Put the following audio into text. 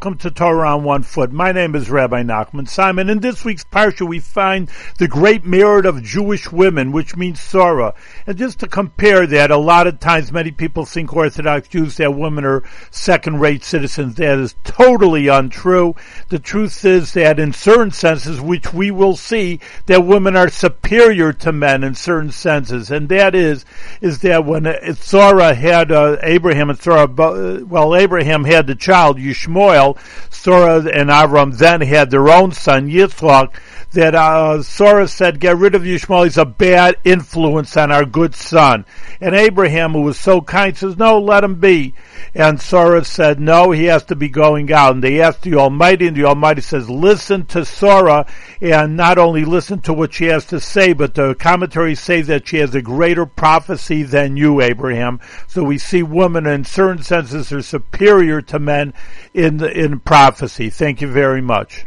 Welcome to Torah on One Foot. My name is Rabbi Nachman Simon. In this week's parsha, we find the great merit of Jewish women, which means Sorah. And just to compare that, a lot of times many people think Orthodox Jews that women are second-rate citizens. That is totally untrue. The truth is that in certain senses, which we will see, that women are superior to men in certain senses, and that is is that when Sorah had uh, Abraham and Sorah, uh, well, Abraham had the child Yishmael Sorah and Avram then had their own son, Yitzchak, that uh, Sorah said, get rid of Yishmael, he's a bad influence on our good son. And Abraham, who was so kind, says, no, let him be. And Sorah said, no, he has to be going out. And they asked the Almighty, and the Almighty says, listen to Sorah, and not only listen to what she has to say, but the commentaries say that she has a greater prophecy than you, Abraham. So we see women in certain senses are superior to men in, the, in prophecy. Thank you very much.